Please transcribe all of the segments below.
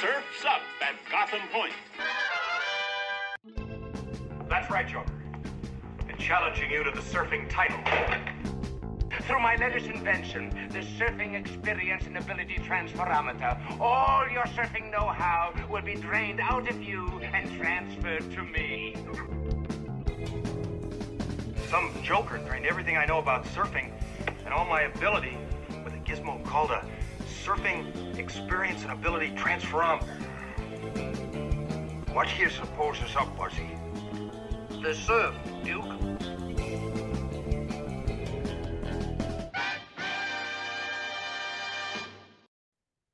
Surf's up at Gotham Point. That's right, Joker. Been challenging you to the surfing title. Through my latest invention, the Surfing Experience and Ability Transferometer, all your surfing know-how will be drained out of you and transferred to me. Some joker drained everything I know about surfing and all my ability with a gizmo called a Surfing Experience and Ability Transferometer. What do you suppose is up, Buzzy? The surf, Duke.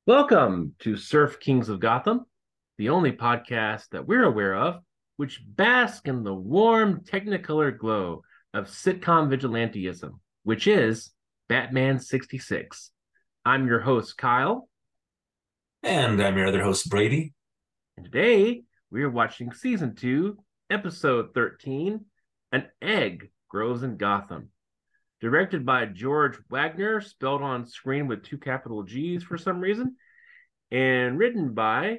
Welcome to Surf Kings of Gotham, the only podcast that we're aware of which bask in the warm technicolor glow of sitcom vigilanteism, which is Batman 66. I'm your host, Kyle, And I'm your other host, Brady. and today we are watching season two, episode 13 An Egg Grows in Gotham. Directed by George Waggner, spelled on screen with two capital G's for some reason, and written by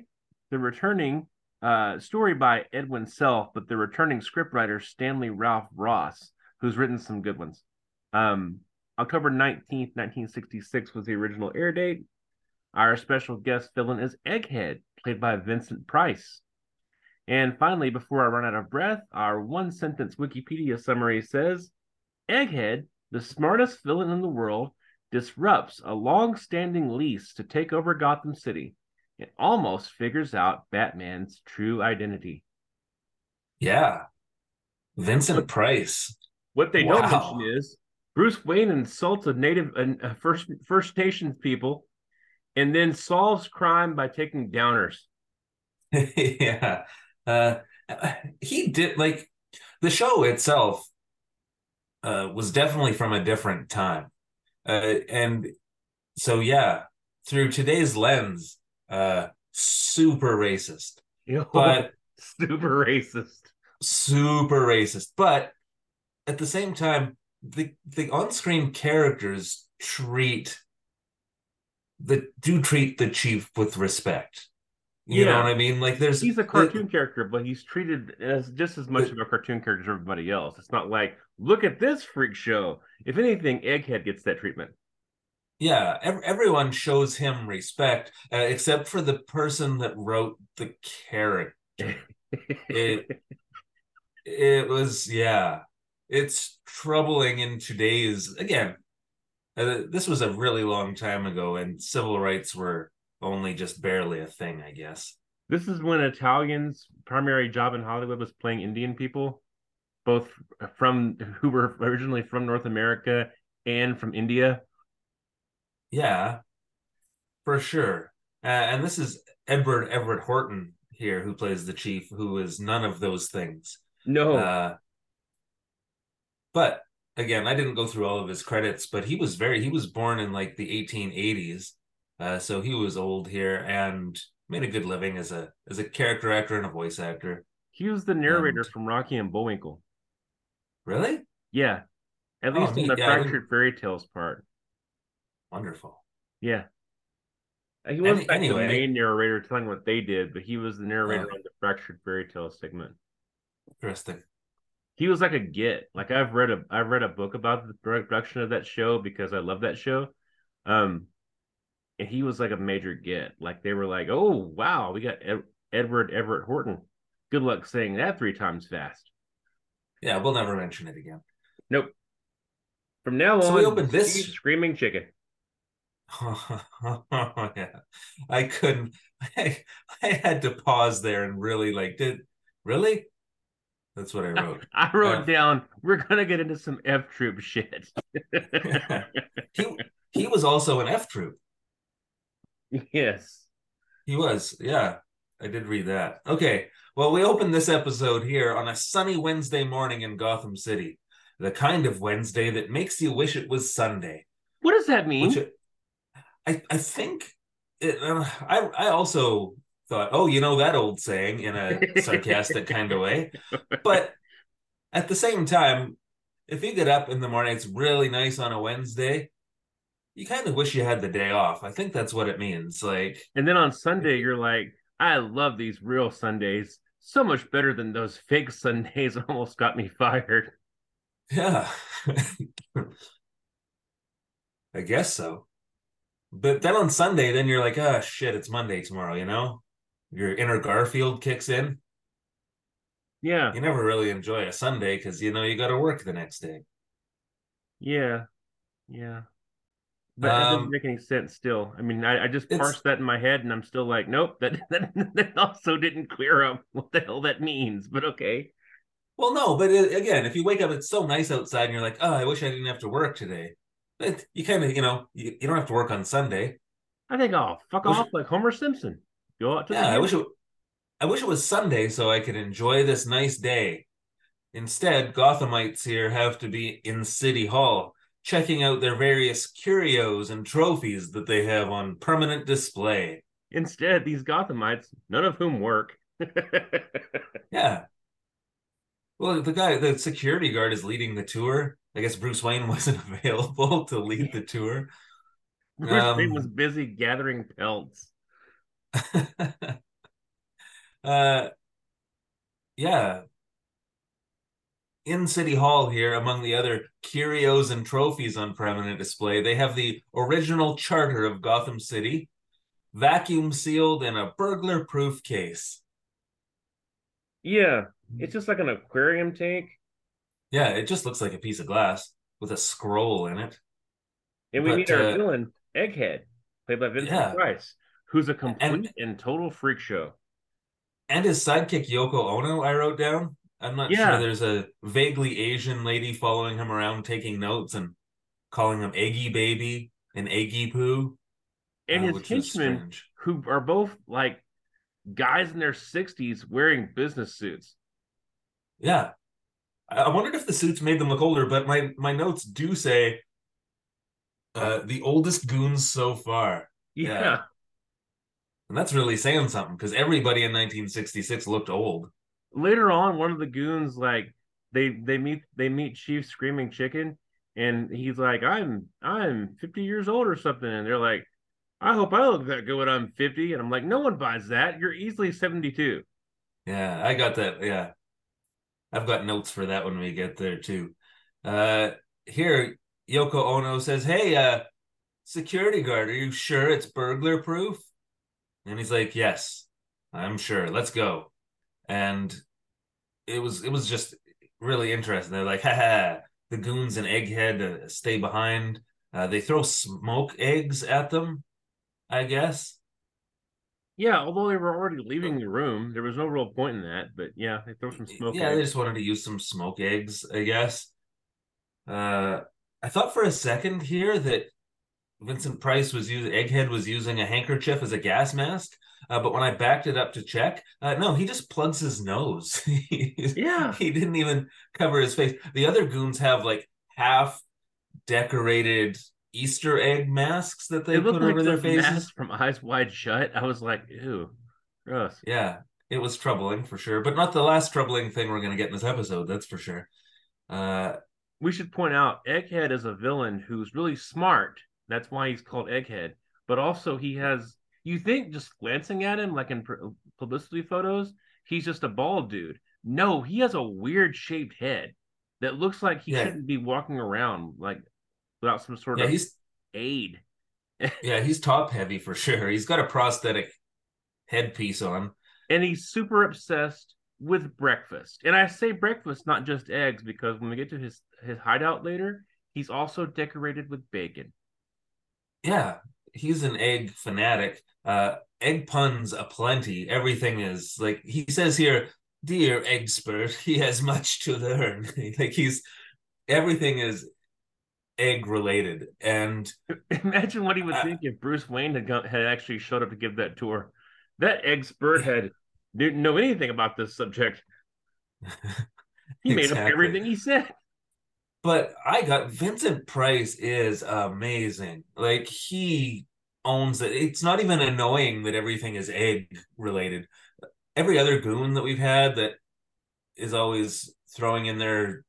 the returning uh, story by Edwin Self, but the returning scriptwriter Stanley Ralph Ross, who's written some good ones. Um, October 19th, 1966 was the original air date. Our special guest villain is Egghead, played by Vincent Price. And finally, before I run out of breath, our one sentence Wikipedia summary says Egghead, the smartest villain in the world, disrupts a long standing lease to take over Gotham City. It almost figures out Batman's true identity. Yeah. Vincent Price. What they don't mention is Bruce Wayne insults a native and uh, first First Nations people, and then solves crime by taking downers. yeah. Uh, he did like the show itself uh, was definitely from a different time. Uh, and so, yeah, through today's lens, uh, super racist, but super racist. super racist. But at the same time, the the on-screen characters treat the do treat the chief with respect. You know what I mean? Like there's He's a cartoon character, but he's treated as just as much of a cartoon character as everybody else. It's not like, look at this freak show. If anything, Egghead gets that treatment. Yeah, ev- everyone shows him respect, uh, except for the person that wrote the character. It it was yeah, it's troubling in today's again. Uh, this was a really long time ago, and civil rights were only just barely a thing, I guess. This is when Italians' primary job in Hollywood was playing Indian people, both from who were originally from North America and from India. Yeah, for sure. Uh, and this is Edward Everett Horton here, who plays the chief, who is none of those things. No, Uh, but again, I didn't go through all of his credits, but he was very he was born in like the 1880s, uh, so he was old here and made a good living as a as a character actor and a voice actor. he was the narrator and- from Rocky and Bullwinkle. Really Yeah, at Oh, least in neat. the Yeah, fractured fairy tales part. wonderful. Yeah. Uh, He wasn't Any- like the main narrator telling what they did, but he was the narrator Oh. on the fractured fairy tale segment. Interesting. He was like a get. Like I've read a I've read a book about the production of that show because I love that show. Um and he was like a major get. Like they were like, "Oh, wow, we got Ed- Edward Everett Horton. Good luck saying that three times fast." Yeah, we'll never mention it again. Nope. From now So on, we opened this- screaming chicken. yeah, I couldn't. I, I had to pause there and really like did really. That's what I wrote. I wrote Uh, down, "We're gonna get into some F troop shit." he he was also an F troop. yes. He was, yeah. I did read that. Okay. Well, we opened this episode here on a sunny Wednesday morning in Gotham City. The kind of Wednesday that makes you wish it was Sunday. What does that mean? Which I I think it, uh, I I also thought, oh, you know that old saying in a sarcastic kind of way. But at the same time, if you get up in the morning, it's really nice on a Wednesday. you kind of wish you had the day off. I think that's what it means. Like, And then on Sunday, you're like, I love these real Sundays so much better than those fake Sundays almost got me fired. yeah, I guess so. But then on Sunday, then you're like, oh shit, it's Monday tomorrow. You know, your inner Garfield kicks in. Yeah, You never really enjoy a Sunday because you know you got to work the next day. yeah, yeah. But that doesn't Um, make any sense still. I mean, I, I just parsed that in my head and I'm still like, nope, that, that, that also didn't clear up what the hell that means, but okay. Well, no, but it, again, if you wake up, it's so nice outside, and you're like, oh, I wish I didn't have to work today. But you kind of, you know, you, you don't have to work on Sunday. I think, oh, fuck Wish- off like Homer Simpson. Go out to the Yeah, I wish it. I wish it was Sunday so I could enjoy this nice day. Instead, Gothamites here have to be in City Hall, checking out their various curios and trophies that they have on permanent display. Instead, these Gothamites, none of whom work. Yeah. Well, the guy, the security guard is leading the tour. I guess Bruce Wayne wasn't available to lead the tour. Bruce Wayne Um, was busy gathering pelts. uh yeah in city hall here among the other curios and trophies on permanent display they have the original charter of gotham city vacuum sealed in a burglar proof case Yeah, it's just like an aquarium tank. yeah it just looks like a piece of glass with a scroll in it And we But, meet our uh, villain, Egghead, played by Vincent Yeah. Price, who's a complete and, total freak show. and his sidekick yoko ono i wrote down i'm not Yeah. sure there's a vaguely asian lady following him around taking notes and calling him eggy baby and eggy poo And uh, his henchmen, who are both like guys in their 60s wearing business suits. Yeah. I I wondered if the suits made them look older, but my my notes do say uh the oldest goons so far. Yeah. Yeah. And that's really saying something because everybody in 1966 looked old. Later on, one of the goons, like, they they meet they meet Chief Screaming Chicken, and he's like, I'm I'm 50 years old or something. And they're like, I hope I look that good when I'm 50. And I'm like, no one buys that. You're easily 72. Yeah, I got that. Yeah. I've got notes for that when we get there too. Uh here Yoko Ono says, "Hey, uh security guard, are you sure it's burglar proof?" And he's like, "Yes, I'm sure. Let's go." And it was it was just really interesting. They're like, "Ha ha!" the goons and Egghead uh, stay behind." Uh, they throw smoke eggs at them, I guess. Yeah, although they were already leaving the room, there was no real point in that. But yeah, they throw some smoke. yeah, at they just wanted to use some smoke eggs, I guess. Uh, I thought for a second here that Vincent Price was using Egghead was using a handkerchief as a gas mask, uh, but when I backed it up to check, uh, no, he just plugs his nose. Yeah. he didn't even cover his face. The other goons have like half decorated Easter egg masks that they put like over their faces. from Eyes Wide Shut. I was like, ew, gross. Yeah, it was troubling for sure, but not the last troubling thing we're going to get in this episode. That's for sure. Uh, We should point out Egghead is a villain who's really smart. That's why he's called Egghead. But also, he has. You think just glancing at him, like in publicity photos, he's just a bald dude. No, he has a weird shaped head that looks like he Yeah. shouldn't be walking around like without some sort yeah, of he's aid. yeah he's top heavy for sure. He's got a prosthetic headpiece on. and he's super obsessed with breakfast. And I say breakfast, not just eggs, because when we get to his his hideout later, he's also decorated with bacon. Yeah, he's an egg fanatic. Uh, egg puns aplenty. Everything is like he says here, dear expert, he has much to learn. like he's everything is egg related, and Imagine what he would Uh, think if Bruce Wayne had gone, had actually showed up to give that tour. That expert had didn't know anything about this subject. He made up everything he said. But I got Vincent Price is amazing. Like he owns it. It's not even annoying that everything is egg related. Every other goon that we've had that is always throwing in their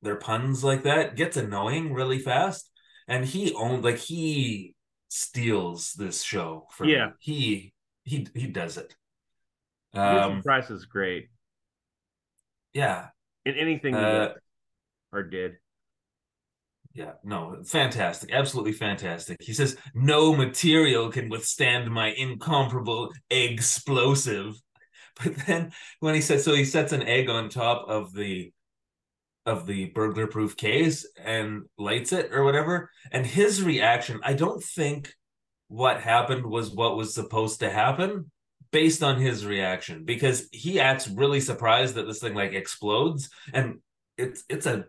their puns like that gets annoying really fast. and he owned like he steals this show for Yeah. me. He he he does it. Vincent Um, Price is great yeah, in anything Uh, or did. yeah, no, fantastic, absolutely fantastic. He says no material can withstand my incomparable explosive. But then when he says so, he sets an egg on top of the of the burglar proof case and lights it or whatever. And his reaction, I don't think what happened was what was supposed to happen based on his reaction because he acts really surprised that this thing like explodes and it's it's a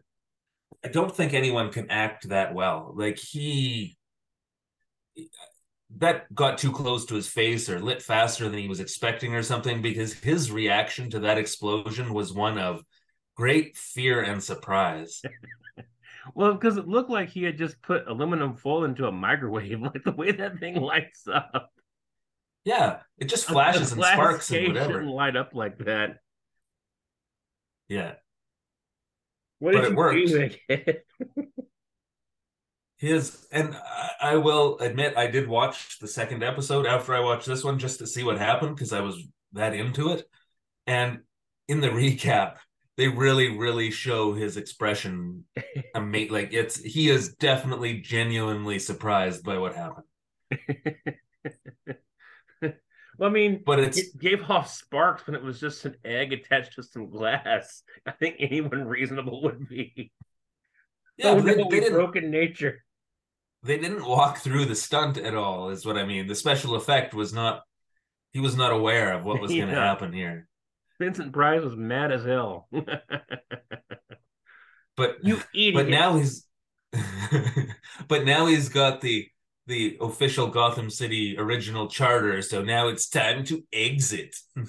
I don't think anyone can act that well. Like he that got too close to his face or lit faster than he was expecting or something because his reaction to that explosion was one of great fear and surprise. Well, because it looked like he had just put aluminum foil into a microwave, like the way that thing lights up. Yeah, it just flashes and sparks and whatever. shouldn't light up like that. Yeah. What But did it worked. His and I, I will admit I did watch the second episode after I watched this one just to see what happened because I was that into it. And in the recap, they really, really show his expression. Ama- like it's he is definitely genuinely surprised by what happened. Well, I mean, But it's it gave off sparks when it was just an egg attached to some glass. I think anyone reasonable would be. yeah, oh, they, no, they didn't broken nature. they didn't walk through the stunt at all, is what I mean. The special effect was not he was not aware of what was gonna happen here. Vincent Price was mad as hell. But you idiot. but now he's but now he's got the the official Gotham City original charter, so now it's time to exit.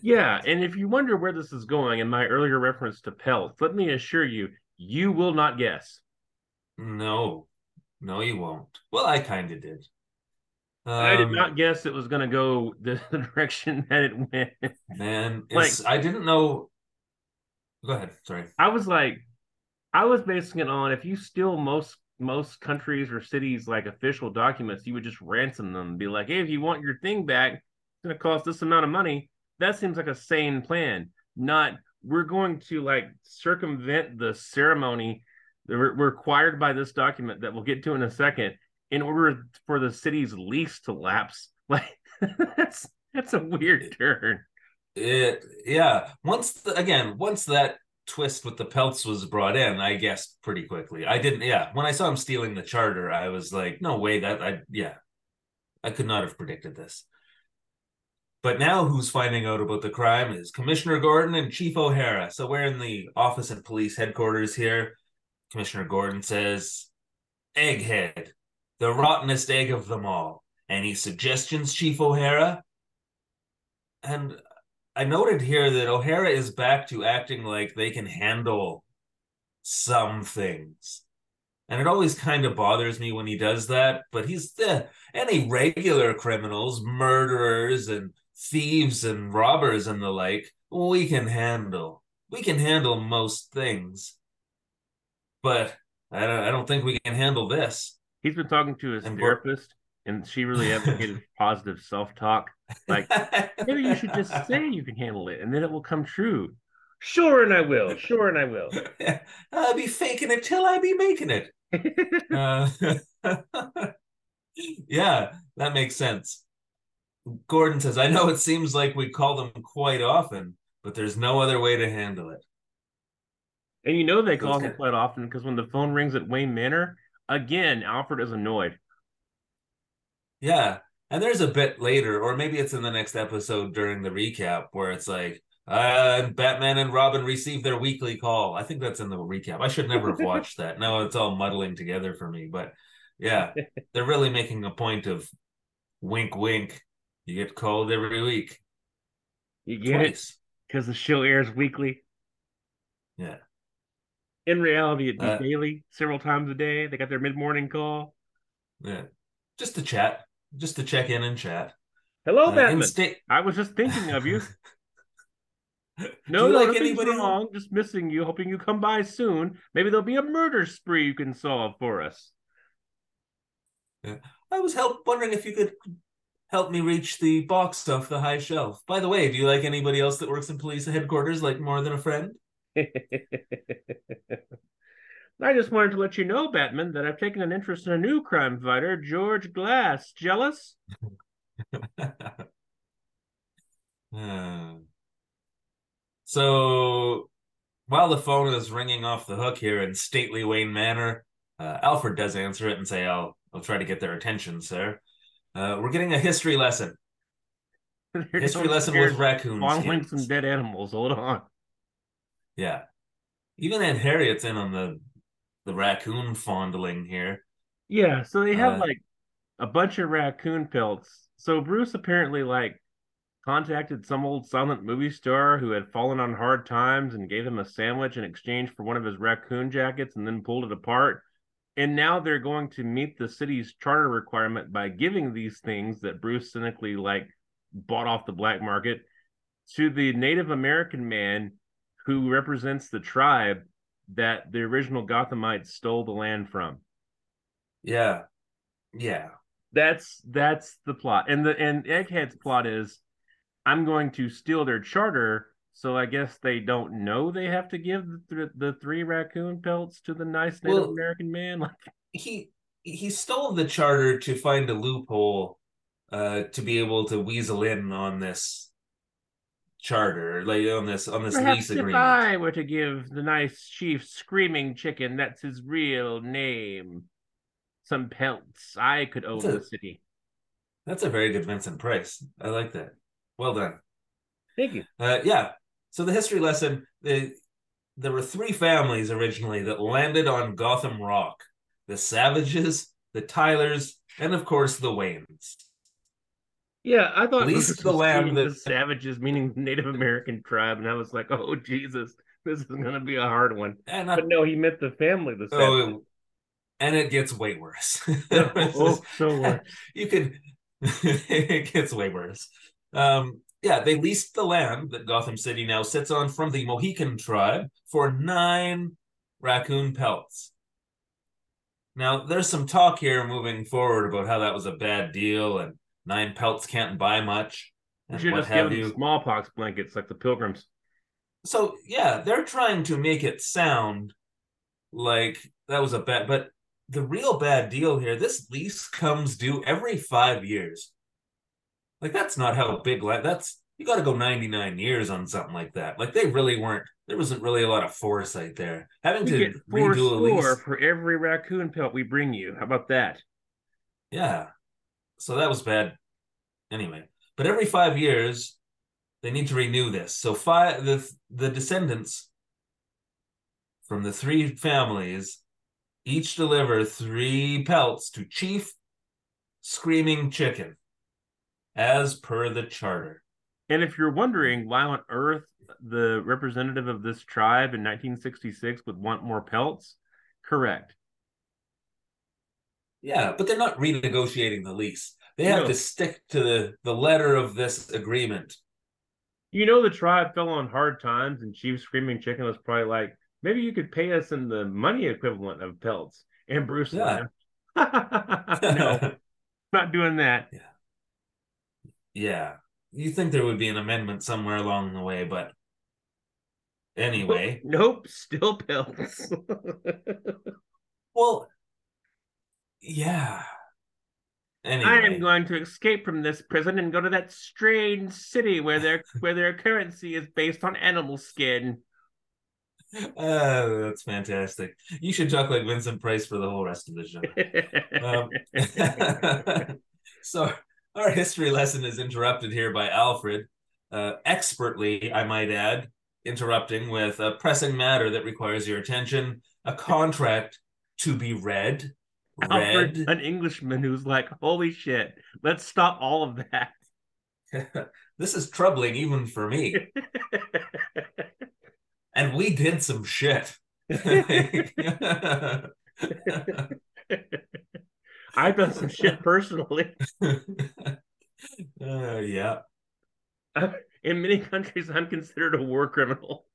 Yeah, and if you wonder where this is going in my earlier reference to pelts, let me assure you, you will not guess. no, no, you won't. Well, I kind of did. I did Um, not guess it was going to go the direction that it went. Man, Like- I didn't know. Go ahead. Sorry. I was like, I was basing it on if you steal most most countries or cities like official documents, you would just ransom them and be like, hey, if you want your thing back, it's going to cost this amount of money. That seems like a sane plan. Not we're going to like circumvent the ceremony that we're we're required by this document that we'll get to in a second in order for the city's lease to lapse. Like that's that's a weird turn. It yeah. Once the, again, once that twist with the pelts was brought in, I guessed pretty quickly. I didn't. Yeah, when I saw him stealing the charter, I was like, no way. That I yeah, I could not have predicted this. But now, who's finding out about the crime is Commissioner Gordon and Chief O'Hara. So we're in the office and police headquarters here. Commissioner Gordon says, "Egghead, the rottenest egg of them all. Any suggestions, Chief O'Hara?" And I noted here that O'Hara is back to acting like they can handle some things. And it always kind of bothers me when he does that, but he's eh, any regular criminals, murderers and thieves and robbers and the like, we can handle. We can handle most things. But I don't I don't think we can handle this. He's been talking to his And therapist, and she really advocated positive self talk. Like, maybe you should just say you can handle it, and then it will come true. Sure, and I will. Sure, and I will. I'll be faking it till I be making it. Uh, yeah, that makes sense. Gordon says, I know it seems like we call them quite often, but there's no other way to handle it. and you know they call him quite often because when the phone rings at Wayne Manor, again, Alfred is annoyed. Yeah. And there's a bit later, or maybe it's in the next episode during the recap, where it's like, uh, Batman and Robin receive their weekly call. I think that's in the recap. I should never have watched that. Now it's all muddling together for me. But yeah, they're really making a point of wink, wink. You get called every week. You get it because the show airs weekly. Yeah. In reality, it'd be Uh, daily, several times a day. They got their mid morning call. Yeah. Just to chat, just to check in and chat. Hello, Uh, Batman. sta- I was just thinking of you. No, you no, like anybody wrong. Just missing you, hoping you come by soon. Maybe there'll be a murder spree you can solve for us. I was help wondering if you could help me reach the box off the high shelf. By the way, do you like anybody else that works in police headquarters like more than a friend? I just wanted to let you know, Batman, that I've taken an interest in a new crime fighter, George Glass. Jealous? Hmm. so while the phone is ringing off the hook here in stately Wayne Manor, uh, Alfred does answer it and say, "I'll I'll try to get their attention, sir." Uh, we're getting a history lesson. History lesson with raccoons. Fondling some dead animals. Hold on. Yeah, even Aunt Harriet's in on the the raccoon fondling here. Yeah, so they have Uh, like a bunch of raccoon pelts. So Bruce apparently like contacted some old silent movie star who had fallen on hard times and gave him a sandwich in exchange for one of his raccoon jackets and then pulled it apart. And now they're going to meet the city's charter requirement by giving these things that Bruce cynically like bought off the black market to the Native American man who represents the tribe that the original Gothamites stole the land from. Yeah, yeah. That's that's the plot. And the and Egghead's plot is I'm going to steal their charter, so I guess they don't know they have to give the, th- the three raccoon pelts to the nice Native Well- American man. Like he he stole the charter to find a loophole uh to be able to weasel in on this charter like on this on this perhaps lease agreement. if I were to give the nice chief screaming chicken, that's his real name, some pelts, I could own the city. that's a very good vincent price i like that well done Thank you. uh yeah so the history lesson the there were three families originally that landed on gotham rock the savages the tylers and of course the waynes Yeah, I thought Least the land meaning the that- savages, meaning Native American tribe, and I was like, oh Jesus, this is gonna be a hard one. and I, But no, he meant the family. The savages. oh, and it gets way worse oh, so worse. you could it gets way worse um yeah they leased the land that gotham city now sits on from the mohican tribe for nine raccoon pelts now there's some talk here moving forward about how that was a bad deal and nine pelts can't buy much You should just give them you smallpox blankets like the pilgrims. so yeah they're trying to make it sound like that was a bad but the real bad deal here this lease comes due every five years like that's not how big that's you got to go 99 years on something like that like they really weren't there wasn't really a lot of foresight there having We to get four redo a lease for every raccoon pelt we bring you. How about that? yeah so that was bad. Anyway but every five years they need to renew this. So five the the descendants from the three families each deliver three pelts to chief screaming chicken as per the charter. And if you're wondering why on earth the representative of this tribe in 1966 would want more pelts, correct. Yeah but they're not renegotiating the lease they have No. to stick to the the letter of this agreement You know the tribe fell on hard times, and Chief Screaming Chicken was probably like, maybe you could pay us in the money equivalent of pelts. And Bruce Yeah. laughed. no, not doing that. yeah Yeah. you think there would be an amendment somewhere along the way but anyway Nope, still pelts. Well, yeah. Anyway, I am going to escape from this prison and go to that strange city where their where their currency is based on animal skin. Oh, that's fantastic. You should talk like Vincent Price for the whole rest of the show. Um, so, our history lesson is interrupted here by Alfred, uh, expertly, I might add, interrupting with a pressing matter that requires your attention. A contract to be read. Alfred, Read. an Englishman who's like, "Holy shit, let's stop all of that." this is troubling even for me. and we did some shit. I've done some shit personally. uh, yeah. In many countries, I'm considered a war criminal.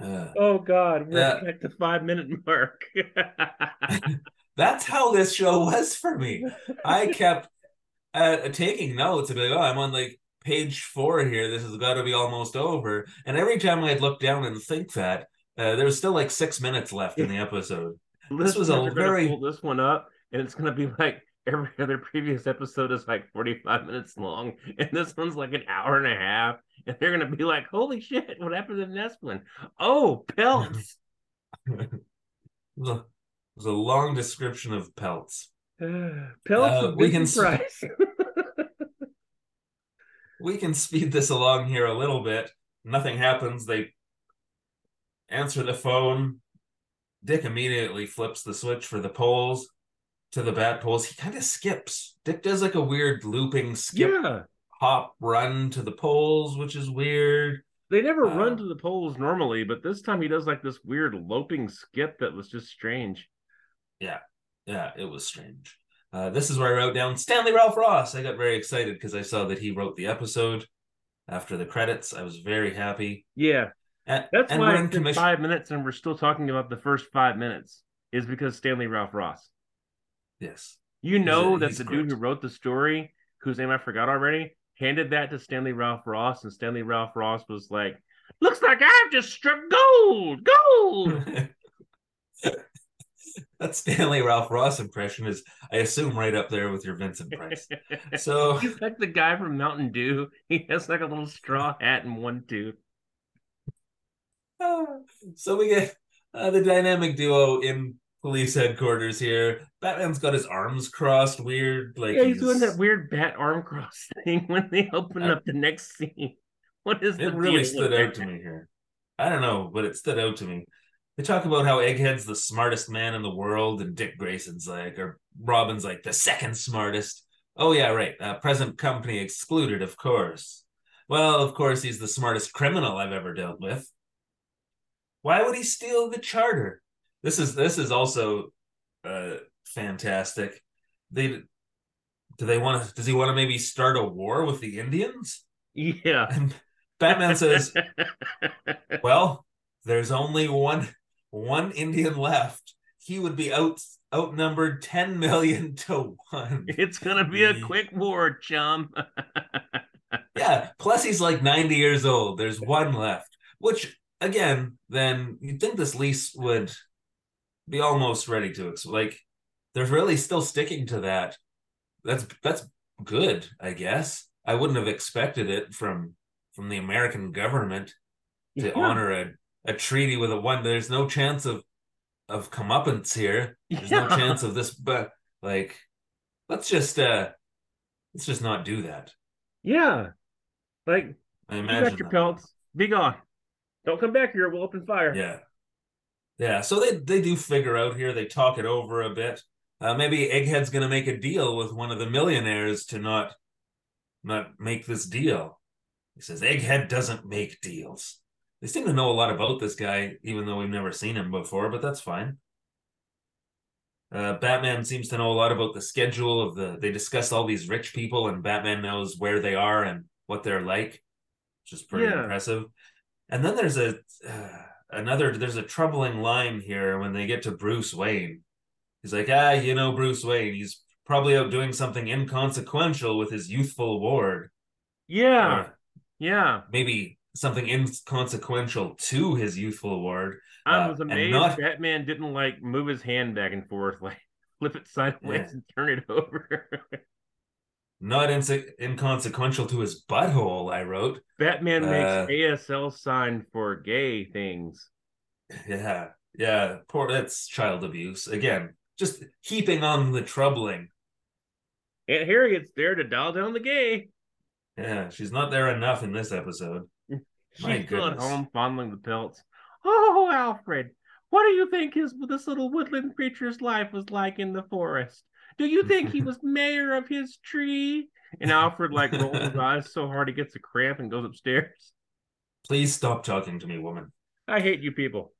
Uh, Oh God, we're Yeah. at the five minute mark. that's how this show was for me. I kept uh, taking notes and be like, oh, I'm on like page four here. This has got to be almost over. And every time I'd look down and think that, uh, there was still like six minutes left in the episode. This was a Listeners are gonna very- pull this one up, and it's gonna be like every other previous episode is like 45 minutes long, and this one's like an hour and a half. And they're gonna be like, "Holy shit, what happened to one? Oh, pelts." it, was a, it was a long description of pelts. pelts. Uh, we can Price. We can speed this along here a little bit. Nothing happens. They answer the phone. Dick immediately flips the switch for the poles to the bat poles. He kind of skips. Dick does like a weird looping skip, yeah, hop, run to the poles, which is weird. they never Uh, run to the poles normally, but this time he does like this weird loping skip that was just strange. Yeah, yeah, it was strange. Uh, this is where I wrote down Stanley Ralph Ross. I got very excited because I saw that he wrote the episode after the credits. I was very happy. Yeah, that's why we're it's in been commission. five minutes, and we're still talking about the first five minutes. Is because Stanley Ralph Ross. Yes. You know that he's the great. dude who wrote the story, whose name I forgot already, handed that to Stanley Ralph Ross, and Stanley Ralph Ross was like, "Looks like I've just struck gold, gold." that Stanley Ralph Ross impression is, I assume, right up there with your Vincent Price. So He's like the guy from Mountain Dew. He has like a little straw hat and one tooth. so we get uh, the dynamic duo in police headquarters here. Batman's got his arms crossed, weird, like yeah, he's doing that weird bat arm cross thing when they open Uh, up the next scene. What is the It really stood out to me here. I don't know, but it stood out to me. They talk about how Egghead's the smartest man in the world, and Dick Grayson's like, or Robin's like the second smartest. Oh yeah, right. Uh, present company excluded, of course. Well, of course, he's the smartest criminal I've ever dealt with. Why would he steal the charter? This is this is also uh, fantastic. They do they want to? Does he want to maybe start a war with the Indians? Yeah. And Batman says, well, there's only one one Indian left. He would be out outnumbered 10 million to 1. it's gonna be a quick war, chum. Yeah, plus he's like 90 years old. There's one left, which again, then you'd think this lease would be almost ready to like they're really still sticking to that. That's that's good, I guess. I wouldn't have expected it from from the American government to Yeah. honor a, a treaty with a one. There's no chance of of comeuppance here. There's no chance of this, but like, let's just uh, let's just not do that. Yeah. Like I you got your that. pelts. Be gone. Don't come back here. We'll open fire. Yeah, yeah. So they they do figure out here. They talk it over a bit. Uh, maybe Egghead's gonna make a deal with one of the millionaires to not not make this deal. He says Egghead doesn't make deals. They seem to know a lot about this guy, even though we've never seen him before. But that's fine. Uh, Batman seems to know a lot about the schedule of the. They discuss all these rich people, and Batman knows where they are and what they're like, which is pretty Yeah. impressive. And then there's a uh, another. There's a troubling line here when they get to Bruce Wayne. He's like, ah, you know, Bruce Wayne. He's probably out doing something inconsequential with his youthful ward, Yeah. or Yeah. maybe something inconsequential to his youthful ward. I Uh, was and amazed not- Batman didn't like move his hand back and forth, like flip it sideways Yeah. and turn it over. Not inse- inconsequential to his butthole. I wrote. Batman Uh, makes ASL sign for gay things. Yeah, yeah. Poor. That's child abuse again. Just heaping on the troubling. Aunt Harriet's there to dial down the gay. Yeah, she's not there enough in this episode. She's still at home fondling the pelts. Oh, Alfred, what do you think his this little woodland creature's life was like in the forest? Do you think he was mayor of his tree? And Alfred like rolls his eyes so hard he gets a cramp and goes upstairs. Please stop talking to me, woman. I hate you people.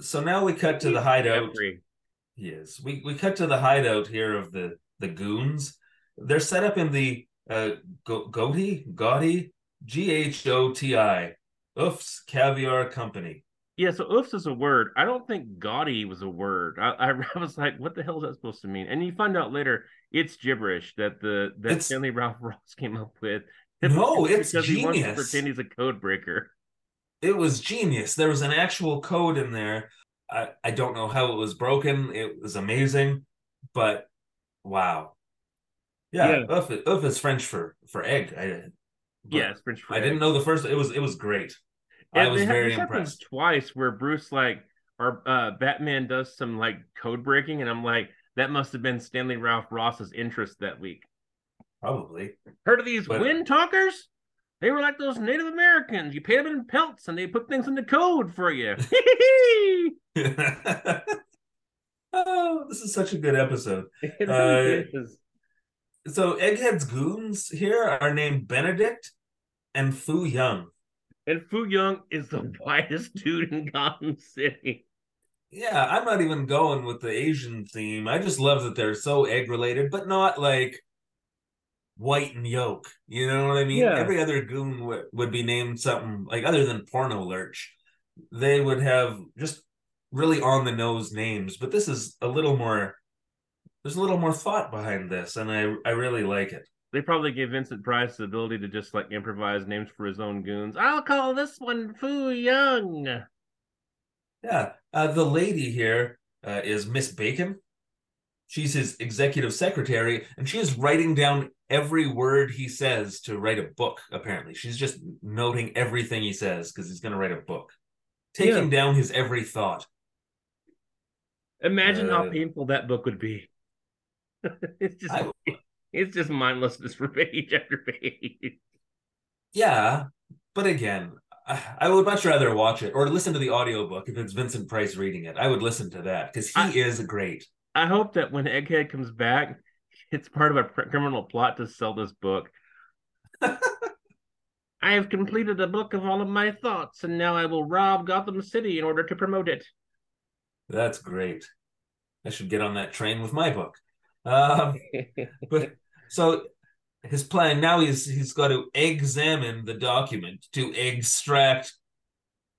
So now we cut to the hideout. Yes, we we cut to the hideout here of the the goons. They're set up in the uh, Go- Goaty, Gaudy, G H O T I, Oofs Caviar Company. Yeah, so oofs is a word. I don't think gaudy was a word. I, I, was like, what the hell is that supposed to mean? And you find out later it's gibberish that the that It's- Stanley Ralph Ross came up with. No, it's because he wants to genius. pretend he's a code breaker. It was genius. There was an actual code in there. I, I don't know how it was broken. It was amazing, but wow. Yeah, Yeah. Oof, oof is French for for egg. I, Yes, French I didn't know the first. It was it was great. I was ha- very happens impressed. twice where Bruce like or uh Batman does some like code breaking, and I'm like, that must have been Stanley Ralph Ross's interest that week. Probably. Heard of these But- wind talkers? They were like those Native Americans. You paid them in pelts, and they put things into code for you. oh, this is such a good episode. It Uh, is. So Egghead's goons here are named Benedict and Fu Young. And Fu Young is the whitest dude in Gotham City. Yeah, I'm not even going with the Asian theme. I just love that they're so egg related, but not like white and yolk. You know what I mean? Yeah. Every other goon w- would be named something like other than Porno Lurch. They would have just really on the nose names, but this is a little more. There's a little more thought behind this, and I I really like it. They probably gave Vincent Price the ability to just like improvise names for his own goons. I'll call this one Fu Young. Yeah, uh, the lady here uh, is Miss Bacon. She's his executive secretary, and she is writing down every word he says to write a book. Apparently, she's just noting everything he says because he's going to write a book, taking down his every thought. Imagine how Uh, painful that book would be. it's just I- it's just mindlessness for page after page. Yeah, but again, I, would much rather watch it or listen to the audiobook if it's Vincent Price reading it. I would listen to that because he I- is great. I hope that when Egghead comes back, it's part of a criminal plot to sell this book. I have completed a book of all of my thoughts, and now I will rob Gotham City in order to promote it. That's great. I should get on that train with my book. Um, but so his plan now is he's got to examine the document to extract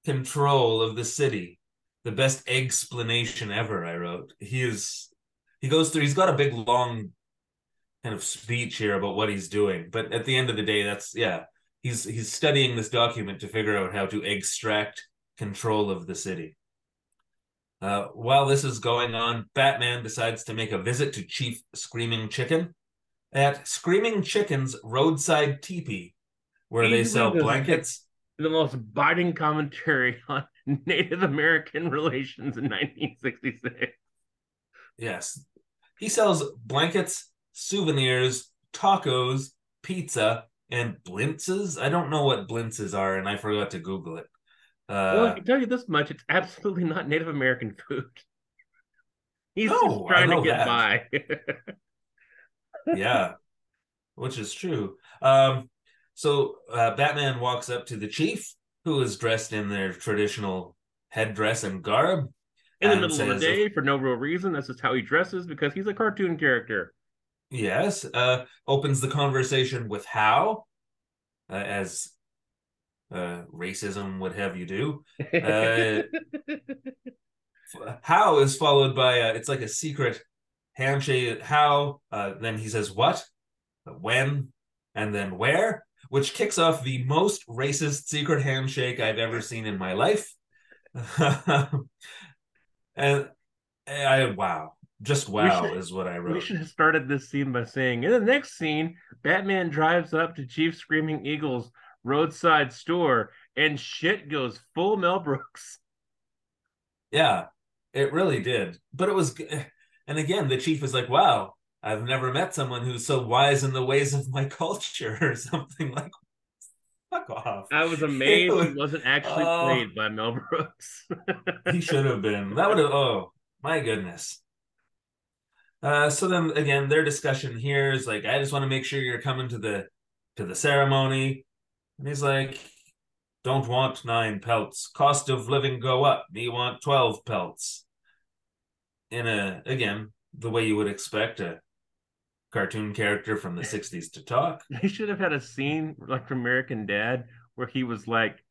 control of the city. The best explanation ever, I wrote. He is he goes through he's got a big long kind of speech here about what he's doing. But at the end of the day, that's yeah, he's he's studying this document to figure out how to extract control of the city. Uh, while this is going on, Batman decides to make a visit to Chief Screaming Chicken at Screaming Chicken's roadside teepee, where they sell blankets. the most biting commentary on Native American relations in 1966. Yes, he sells blankets, souvenirs, tacos, pizza, and blintzes. I don't know what blintzes are, and I forgot to Google it. well, I Uh, can tell you this much: it's absolutely not Native American food. He's No, just trying to get that. by. yeah, which is true. Um, so uh, Batman walks up to the chief, who is dressed in their traditional headdress and garb. in the middle of the day for no real reason. That's just how he dresses because he's a cartoon character. Yes, uh, opens the conversation with how, uh, as uh, racism would have you do. Uh, how is followed by uh, it's like a secret handshake. How uh, then he says what, when, and then where, which kicks off the most racist secret handshake I've ever seen in my life. and I wow, just wow should- is what I wrote. we should have started this scene by saying, in the next scene, Batman drives up to Chief Screaming Eagle's roadside store and shit goes full Mel Brooks. Yeah, it really did. But it was, g- and again, the chief is like, "Wow, I've never met someone who's so wise in the ways of my culture," or something like. That. Fuck off. I was amazed was- he wasn't actually oh. played by Mel Brooks. he should have been. That would have. Oh my goodness. Uh, so then again, their discussion here is like, I just want to make sure you're coming to the to the ceremony, and he's like, don't want nine pelts. Cost of living go up. Me want twelve pelts. In a again, the way you would expect a cartoon character from the 60s to talk. They should have had a scene like from American Dad where he was like,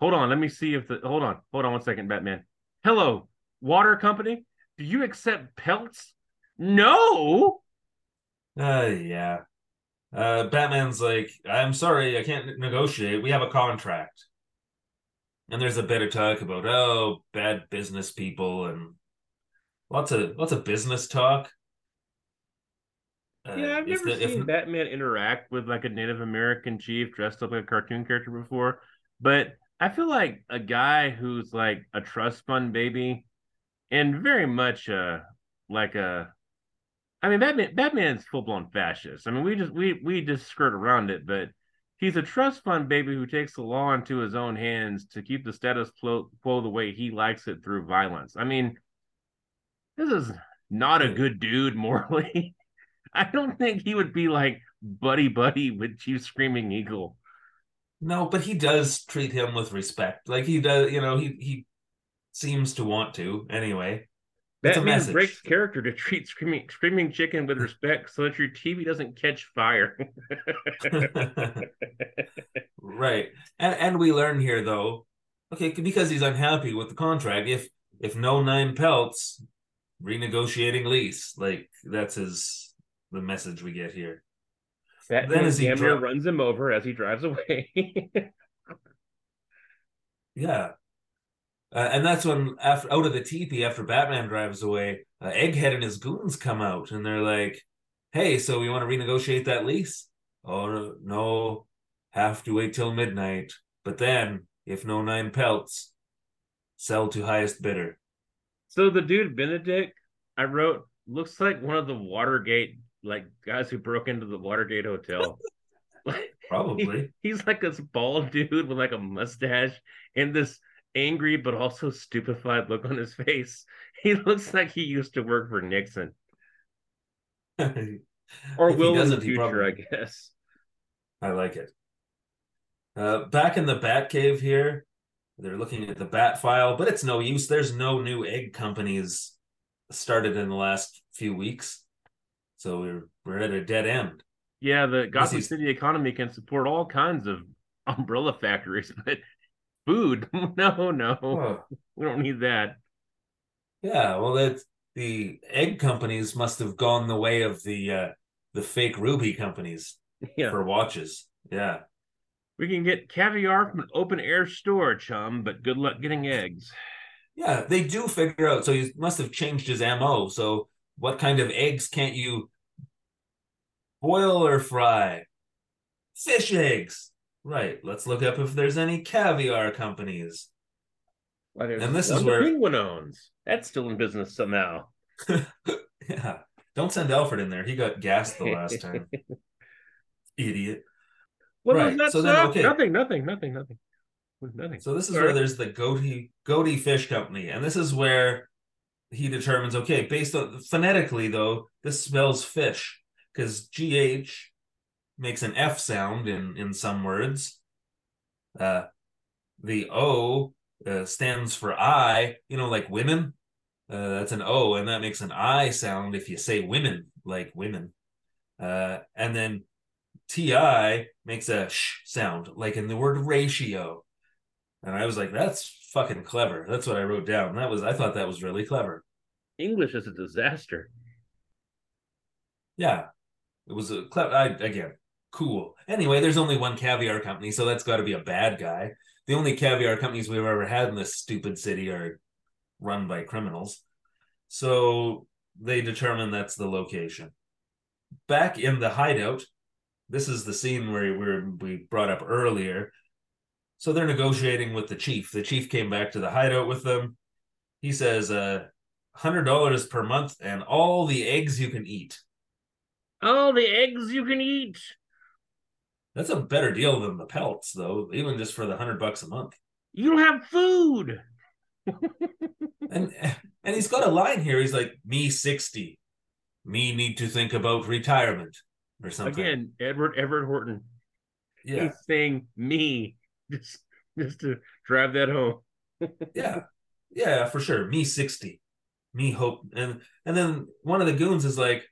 "Hold on, let me see if the hold on, hold on one second, Batman. Hello, water company. Do you accept pelts? No. Uh, yeah. Uh, Batman's like, I'm sorry, I can't negotiate. We have a contract. And there's a bit of talk about oh, bad business people and lots of lots of business talk. Uh, Yeah, I've never the- if- seen Batman interact with like a Native American chief dressed up like a cartoon character before, but I feel like a guy who's like a trust fund baby and very much uh like a I mean Batman Batman's full blown fascist. I mean we just we we just skirt around it, but he's a trust fund baby who takes the law into his own hands to keep the status quo the way he likes it through violence. I mean, this is not a good dude morally. I don't think he would be like buddy buddy with Chief Screaming Eagle. No, but he does treat him with respect. Like he does, you know, he he seems to want to anyway. It's a message. breaks character to treat screaming screaming chicken with respect so that your TV doesn't catch fire. right. And and we learn here though, okay, because he's unhappy with the contract, if if no nine pelts, renegotiating lease. Like that's his the message we get here. Batman as he dri- runs him over as he drives away. Yeah. Uh, and that's when after out of the teepee after Batman drives away, uh, Egghead and his goons come out and they're like, "Hey, so we want to renegotiate that lease?" Oh no, have to wait till midnight. But then, if no nine pelts, sell to highest bidder. So the dude Benedict, I wrote, looks like one of the Watergate like guys who broke into the Watergate hotel. Like, Probably. he's like this bald dude with like a mustache and this angry but also stupefied look on his face. He looks like he used to work for Nixon or will in the future, probably- I guess. I like it. Uh, back in the Batcave here, they're looking at the Bat file, but it's no use. There's no new egg companies started in the last few weeks, so we're we're at a dead end. Yeah, the Gotham City economy can support all kinds of umbrella factories, but food, no, no, Oh, we don't need that. yeah, well, that the egg companies must have gone the way of the uh, the fake ruby companies Yeah, for watches. Yeah, we can get caviar from an open air store, chum, but good luck getting eggs. yeah, they do figure out. So he must have changed his mo. So what kind of eggs can't you boil or fry? Fish eggs. Right. Let's look up if there's any caviar companies. And this is where- Penguin owns. That's still in business somehow. Yeah. Don't send Alfred in there. He got gassed the last time. Idiot. What Right, was that? so then, okay. Nothing, nothing, nothing, nothing. Nothing. So this is Sorry. where there's the Goatee Goatee Fish Company, and this is where he determines okay, based on phonetically though, this spells fish because GH makes an F sound in in some words. Uh, the O uh, stands for I, you know, like women. Uh, that's an O, and that makes an I sound if you say women, like women. Uh, and then TI makes a sh sound, like in the word ratio. And I was like, that's fucking clever. That's what I wrote down. That was I thought that was really clever. English is a disaster. Yeah. It was a clever I again, cool. Anyway, there's only one caviar company, so that's gotta be a bad guy. The only caviar companies we've ever had in this stupid city are run by criminals. So they determine that's the location. Back in the hideout, this is the scene where where we brought up earlier. So they're negotiating with the chief. The chief came back to the hideout with them. He says, uh, hundred dollars per month and all the eggs you can eat. All the eggs you can eat. That's a better deal than the pelts, though, even just for the hundred bucks a month. You don't have food. And and he's got a line here. He's like, "Me sixty, me need to think about retirement or something." Again, Edward Everett Horton. yeah, He's saying me just just to drive that home. yeah, yeah, for sure. Me sixty, me hope, and and then one of the goons is like,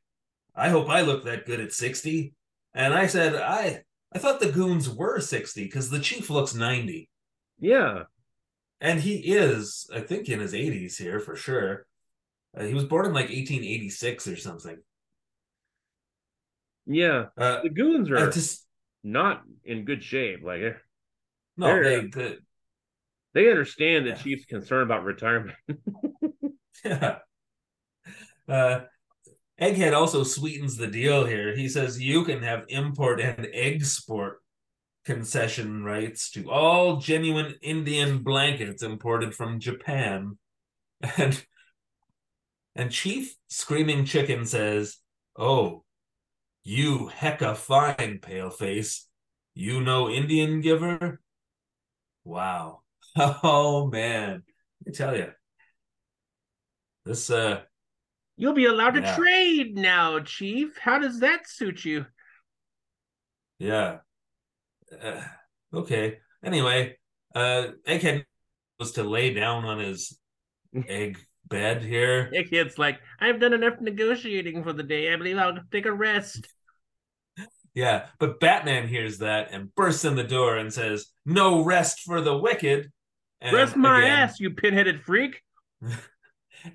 I hope I look that good at 60. And I said, I I thought the goons were 60 because the chief looks 90. Yeah. And he is, I think, in his 80s here for sure. Uh, he was born in like 1886 or something. Yeah. Uh, The goons are to- not in good shape. Like eh, no, they, the, they understand the Yeah. chief's concern about retirement. Yeah. Uh, Egghead also sweetens the deal here. He says you can have import and export concession rights to all genuine Indian blankets imported from Japan. And and Chief Screaming Chicken says, "Oh, you hecka fine, paleface. You know Indian giver? Wow. Oh man. Let me tell you. This uh You'll be allowed to trade now, Chief. How does that suit you? Yeah. Uh, okay. Anyway, uh, Egghead was to lay down on his egg bed here. Egghead's like, I've done enough negotiating for the day. I believe I'll take a rest. Yeah, but Batman hears that and bursts in the door and says, "No rest for the wicked." And Rest my again- ass, you pinheaded freak.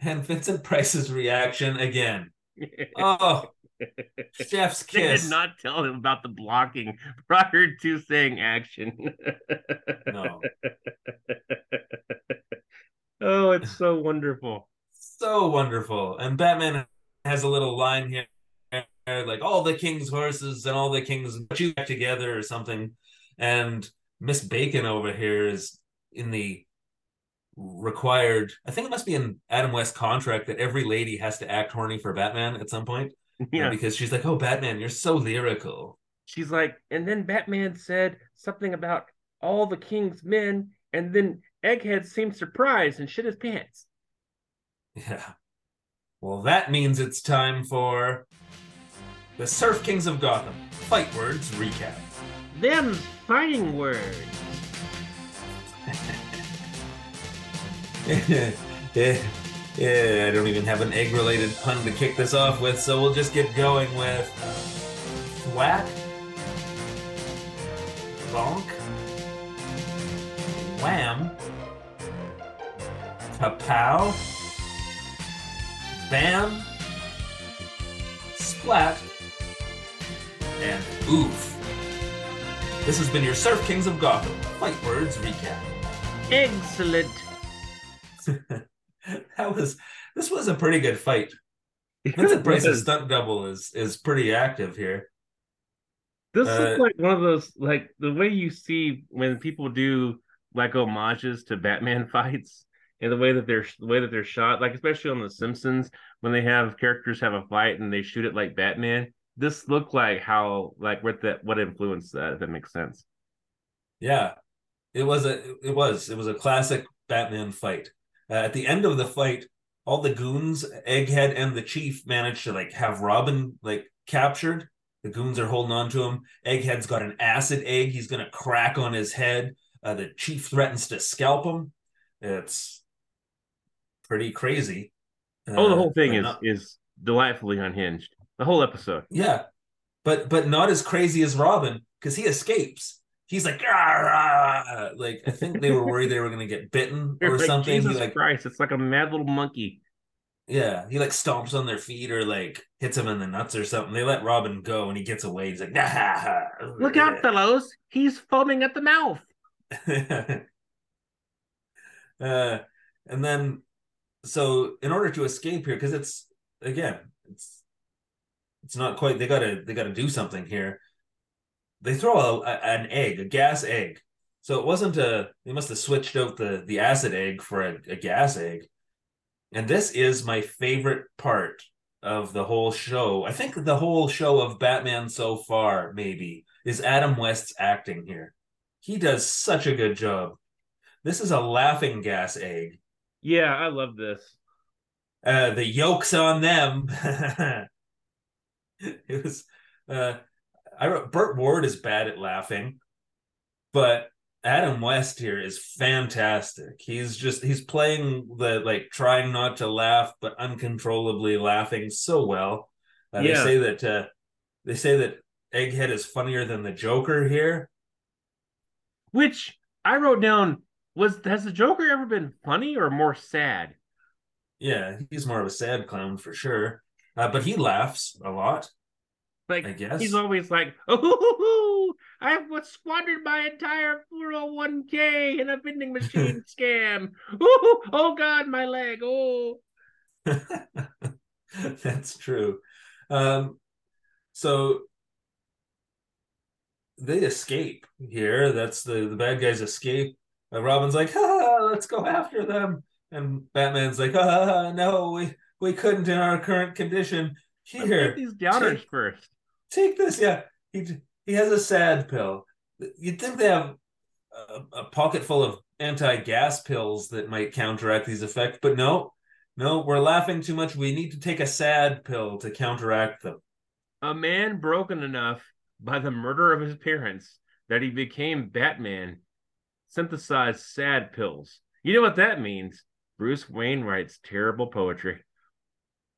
And Vincent Price's reaction again. Oh, chef's They kiss. did not tell him about the blocking prior to saying action. No, oh, it's so wonderful. so wonderful. And Batman has a little line here, like all the king's horses and all the king's back together or something. And Miss Bacon over here is in the required. I think it must be an Adam West contract that every lady has to act horny for Batman at some point. Yeah. because she's like, "Oh, Batman, you're so lyrical." She's like, and then Batman said something about all the king's men, and then Egghead seemed surprised and shit his pants. Yeah. Well, that means it's time for the Surf Kings of Gotham. Fight Words recap. Them fighting words. yeah, yeah, I don't even have an egg related pun to kick this off with, so we'll just get going with uh, Thwack, Bonk, Wham, Kapow, Bam, Splat, and Oof. This has been your Surf Kings of Gotham Fight Words recap. Excellent. that was this was a pretty good fight. Vincent Price's stunt double is is pretty active here. This Uh, is like one of those like the way you see when people do like homages to Batman fights and the way that they're the way that they're shot, like especially on The Simpsons when they have characters have a fight and they shoot it like Batman. This looked like how like what that what influenced that if that makes sense. Yeah, it was a it was it was a classic Batman fight. Uh, at the end of the fight, all the goons, Egghead and the Chief, managed to like have Robin like captured. The goons are holding on to him. Egghead's got an acid egg. He's gonna crack on his head. Uh, the Chief threatens to scalp him. It's pretty crazy. oh, the Uh, whole thing is not- is delightfully unhinged. The whole episode. Yeah, but but not as crazy as Robin because he escapes. He's like, "Rah, rah," like I think they were worried they were gonna get bitten or Like, something. Jesus he like, Christ, it's like a mad little monkey. yeah, he like stomps on their feet or like hits him in the nuts or something. They let Robin go and he gets away. He's like, nah, ha, ha. Look out, fellows! He's foaming at the mouth. uh, and then so in order to escape here, because it's again, it's it's not quite. They gotta they gotta do something here. They throw a, a- an egg, a gas egg. So it wasn't a. They must have switched out the the acid egg for a, a gas egg. And this is my favorite part of the whole show. I think the whole show of Batman so far, maybe, is Adam West's acting here. He does such a good job. This is a laughing gas egg. Yeah, I love this. Uh, the yolks on them. it was. Uh, I wrote Burt Ward is bad at laughing, but Adam West here is fantastic. He's just he's playing the like trying not to laugh but uncontrollably laughing so well. Uh, Yeah. They say that uh, they say that Egghead is funnier than the Joker here. Which I wrote down was has the Joker ever been funny or more sad? Yeah, he's more of a sad clown for sure. Uh, but he laughs a lot. Like I guess. he's always like, "Oh, I've squandered my entire 401k in a vending machine scam. Oh, oh God, my leg. Oh, That's true. Um, so they escape here. That's the the bad guys escape. Uh, Robin's like, ah, let's go after them, and Batman's like, ah, no, we we couldn't in our current condition. Here, these downers take- first. take this. Yeah, he he has a sad pill. You'd think they have a, a pocket full of anti-gas pills that might counteract these effects, but no, no, we're laughing too much. We need to take a sad pill to counteract them. A man broken enough by the murder of his parents that he became Batman synthesized sad pills. You know what that means? Bruce Wayne writes terrible poetry.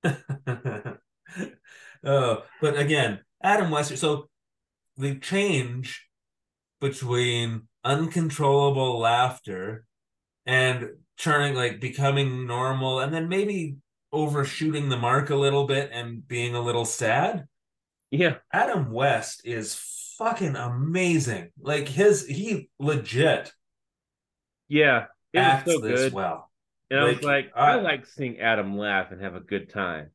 oh, but again, Adam West. So the change between uncontrollable laughter and turning like becoming normal, and then maybe overshooting the mark a little bit and being a little sad. Yeah, Adam West is fucking amazing. Like his, he legit yeah, it was acts so this good. well. And I was Like, like, I like seeing Adam laugh and have a good time.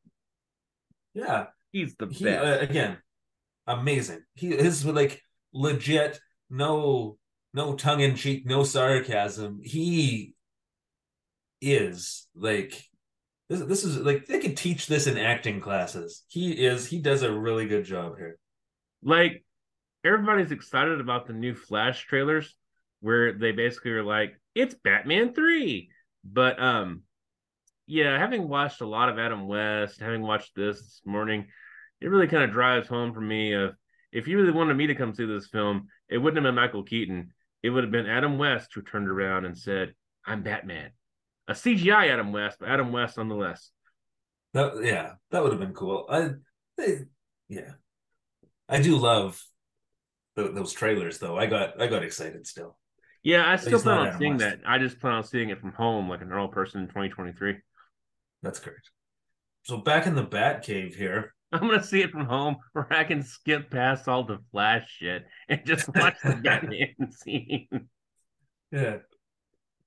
Yeah, He's the he best. uh, again amazing he is like legit no no tongue-in-cheek no sarcasm he is like this, this is like they could teach this in acting classes he is he does a really good job here like everybody's excited about the new Flash trailers where they basically are like, it's Batman 3. But um yeah, having watched a lot of Adam West, having watched this this morning, it really kind of drives home for me of if you really wanted me to come see this film, it wouldn't have been Michael Keaton. It would have been Adam West who turned around and said, I'm Batman. A CGI Adam West, but Adam West nonetheless. that yeah that would have been cool i yeah i do love th- those trailers though i got i got excited still Yeah, I still plan on seeing that. I just plan on seeing it from home like a normal person in 2023. that's correct so back in the bat cave here I'm gonna see it from home where I can skip past all the flash shit and just watch the Batman scene. yeah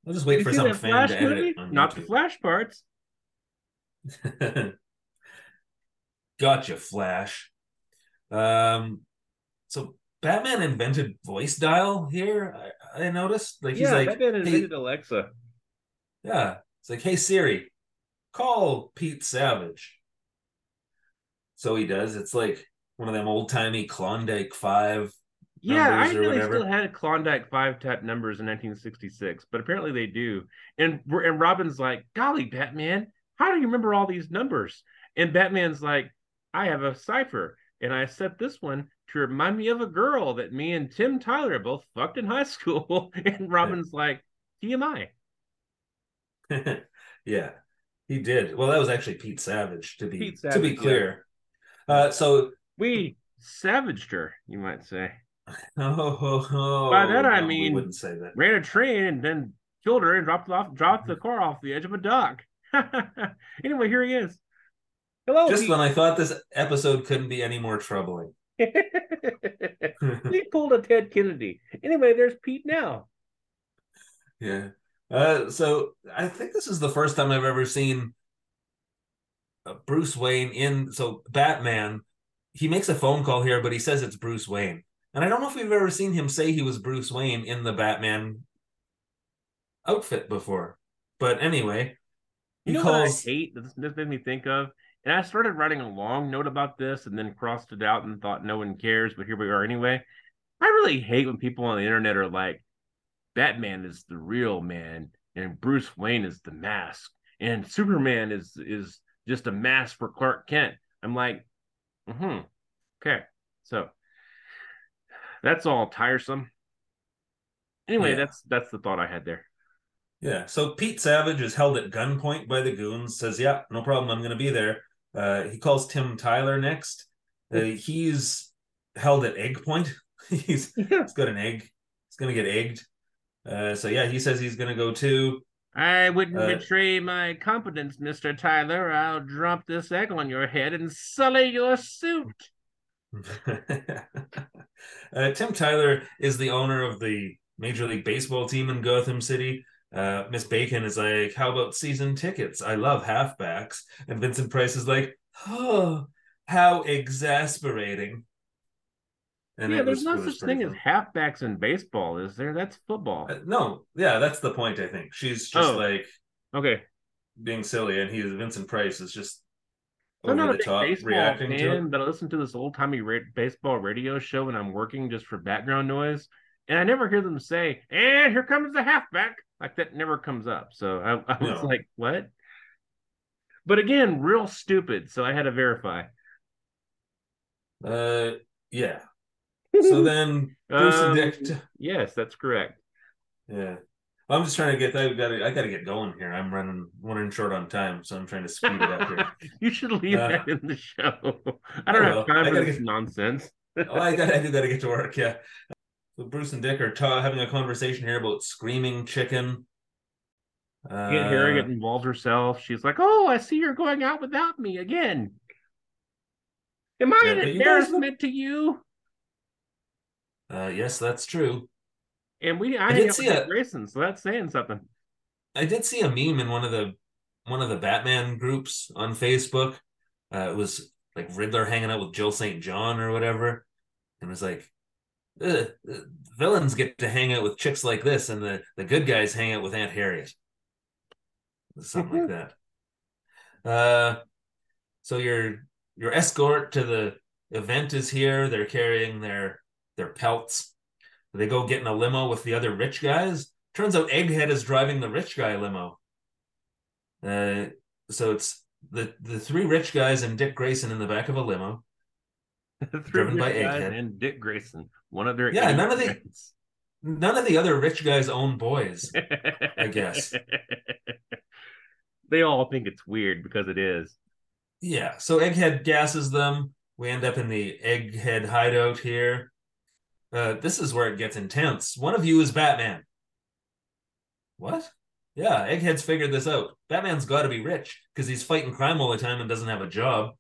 i'll just wait You for some fan flash to edit movie? it Not the flash parts. gotcha, Flash. Um, so Batman invented voice dial here. I, I noticed. Like he's yeah, like, Batman hey, invented Alexa. yeah, it's like, hey Siri, call Pete Savage. So he does. It's like one of them old timey Klondike Five. Yeah, I numbers or didn't know they still had Klondike five type numbers in 1966, but apparently they do. And we're- and Robin's like, "Golly, Batman, how do you remember all these numbers?" And Batman's like, "I have a cipher, and I set this one to remind me of a girl that me and Tim Tyler both fucked in high school." And Robin's like, "TMI." yeah, he did. Well, that was actually Pete Savage to be Pete to Savage, be yeah. clear. Uh, so We savaged her, you might say. oh, oh, oh, By that I no, we mean- wouldn't say that. ran a train and then killed her and dropped off dropped the car off the edge of a dock. anyway, here he is. Hello. Just Pete. when I thought this episode couldn't be any more troubling. he pulled a Ted Kennedy. Anyway, there's Pete now. yeah. Uh, so I think this is the first time I've ever seen uh, Bruce Wayne in. So Batman, he makes a phone call here, but he says it's Bruce Wayne, and I don't know if we've ever seen him say he was Bruce Wayne in the Batman outfit before. But anyway, he You know calls. what I hate? This, this made me think of, and I started writing a long note about this, and then crossed it out and thought no one cares, but here we are anyway. I really hate when people on the internet are like, Batman is the real man, and Bruce Wayne is the mask, and Superman is is just a mask for Clark Kent. I'm like, hmm, okay, so that's all tiresome. Anyway, Yeah. that's that's the thought I had there. Yeah. So Pete Savage is held at gunpoint by the goons. Says, "Yeah, no problem. I'm going to be there." Uh, he calls Tim Tyler next. Uh, he's held at egg point. he's, Yeah. he's got an egg. He's gonna get egged. Uh, so yeah, he says he's gonna go too. I wouldn't Uh, betray my competence, Mr. Tyler. I'll drop this egg on your head and sully your suit. uh, Tim Tyler is the owner of the Major League Baseball team in Gotham City. Uh, Miss Bacon is like, "How about season tickets? I love halfbacks." And Vincent Price is like, "Oh, how exasperating!" And yeah, there's was- no such thing as halfbacks in baseball, is there? That's football. Uh, no, yeah, that's the point. I think she's just Oh. like Okay. being silly, and he's Vincent Price is just I'm over not a the big top baseball reacting to it. but I listen to this old timey ra- baseball radio show when I'm working just for background noise, and I never hear them say, "And here comes the halfback." Like that never comes up. So I, I was No. like, "What?" But again, real stupid. So I had to verify. Uh, yeah. So then Bruce Um, Dick. yes, that's correct. Yeah. I'm just trying to get I gotta I gotta get going here. I'm running running short on time, so I'm trying to speed it up here. you should leave Uh, that in the show. I don't well, have time I for gotta this get- nonsense. oh, I got I do gotta get to work, yeah. So Bruce and Dick are ta- having a conversation here about screaming chicken. Uh, Aunt Harriet involves herself. She's like, "Oh, I see you're going out without me again. Am I Yeah, an but you guys embarrassment to you?" uh, yes, that's true. And we, I, I did see a- Grayson, so that's saying something. I did see a meme in one of the one of the Batman groups on Facebook. Uh, it was like Riddler hanging out with Jill St. John or whatever, and it was like, "Ugh, uh, villains get to hang out with chicks like this, and the the good guys hang out with Aunt Harriet. Something like that. Uh, so your your escort to the event is here. They're carrying their their pelts. They go get in a limo with the other rich guys. Turns out Egghead is driving the rich guy limo. Uh, so it's the the three rich guys and Dick Grayson in the back of a limo. Three Driven by Egghead. and Dick Grayson, one of their Yeah, none of the- friends. None of the other rich guys own boys. I guess. they all think it's weird because it is. Yeah, so Egghead gasses them. We end up in the Egghead hideout here. Uh, this is where it gets intense. One of you is Batman. What? Yeah, Egghead's figured this out. Batman's got to be rich because he's fighting crime all the time and doesn't have a job.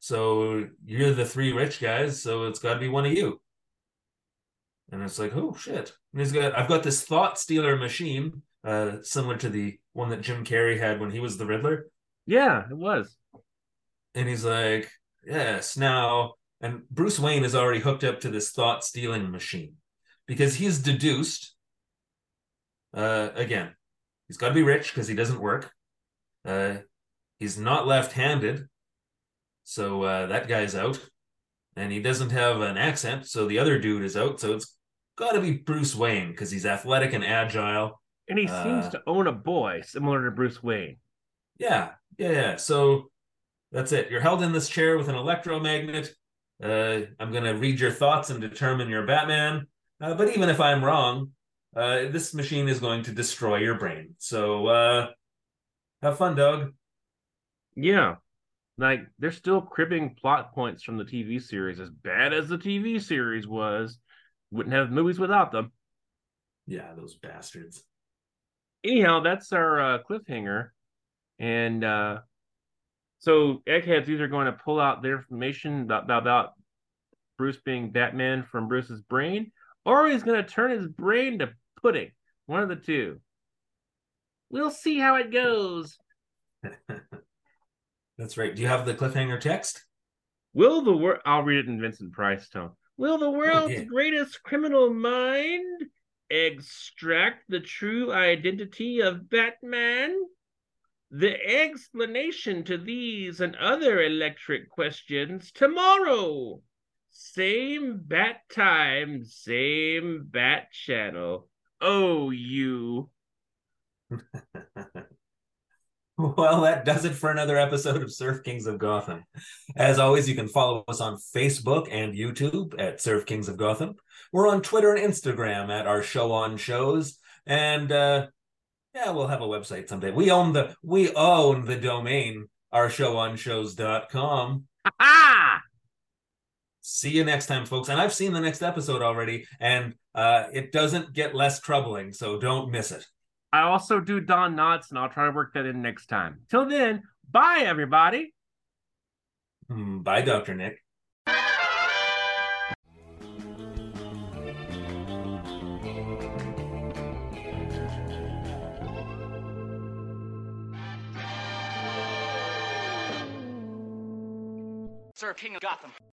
So you're the three rich guys, so it's got to be one of you. And it's like, oh shit! And he's got, I've got this thought stealer machine, uh, similar to the one that Jim Carrey had when he was the Riddler. Yeah, it was. And he's like, yes, now. And Bruce Wayne is already hooked up to this thought stealing machine because he's deduced. Uh, again, he's got to be rich because he doesn't work. Uh, he's not left handed. So uh, that guy's out. And he doesn't have an accent. So the other dude is out. So it's got to be Bruce Wayne because he's athletic and agile. And he Uh, seems to own a boy similar to Bruce Wayne. Yeah, yeah, yeah. So that's it. You're held in this chair with an electromagnet. Uh, I'm going to read your thoughts and determine your Batman. Uh, but even if I'm wrong, uh, this machine is going to destroy your brain. So uh, have fun, dog. Yeah. Like they're still cribbing plot points from the TV series. As bad as the TV series was, wouldn't have movies without them. Yeah, those bastards. Anyhow, that's our uh, cliffhanger. And uh, so Egghead's either going to pull out their information about, about Bruce being Batman from Bruce's brain, or he's going to turn his brain to pudding. One of the two. We'll see how it goes. That's right. Do you have the cliffhanger text? Will the world? I'll read it in Vincent Price tone. Will the world's greatest criminal mind extract the true identity of Batman? The explanation to these and other electric questions tomorrow. Same bat time, same bat channel. Oh, you. Well, that does it for another episode of Surf Kings of Gotham. As always, you can follow us on Facebook and YouTube at Surf Kings of Gotham. We're on Twitter and Instagram at our show on shows. And uh yeah, we'll have a website someday. We own the we own the domain our show on shows.com. See you next time, folks. And I've seen the next episode already, and uh, it doesn't get less troubling, so don't miss it. I also do Don Knotts, and I'll try to work that in next time. Till then, bye, everybody. Hmm, Bye, Dr. Nick. Sir King of Gotham.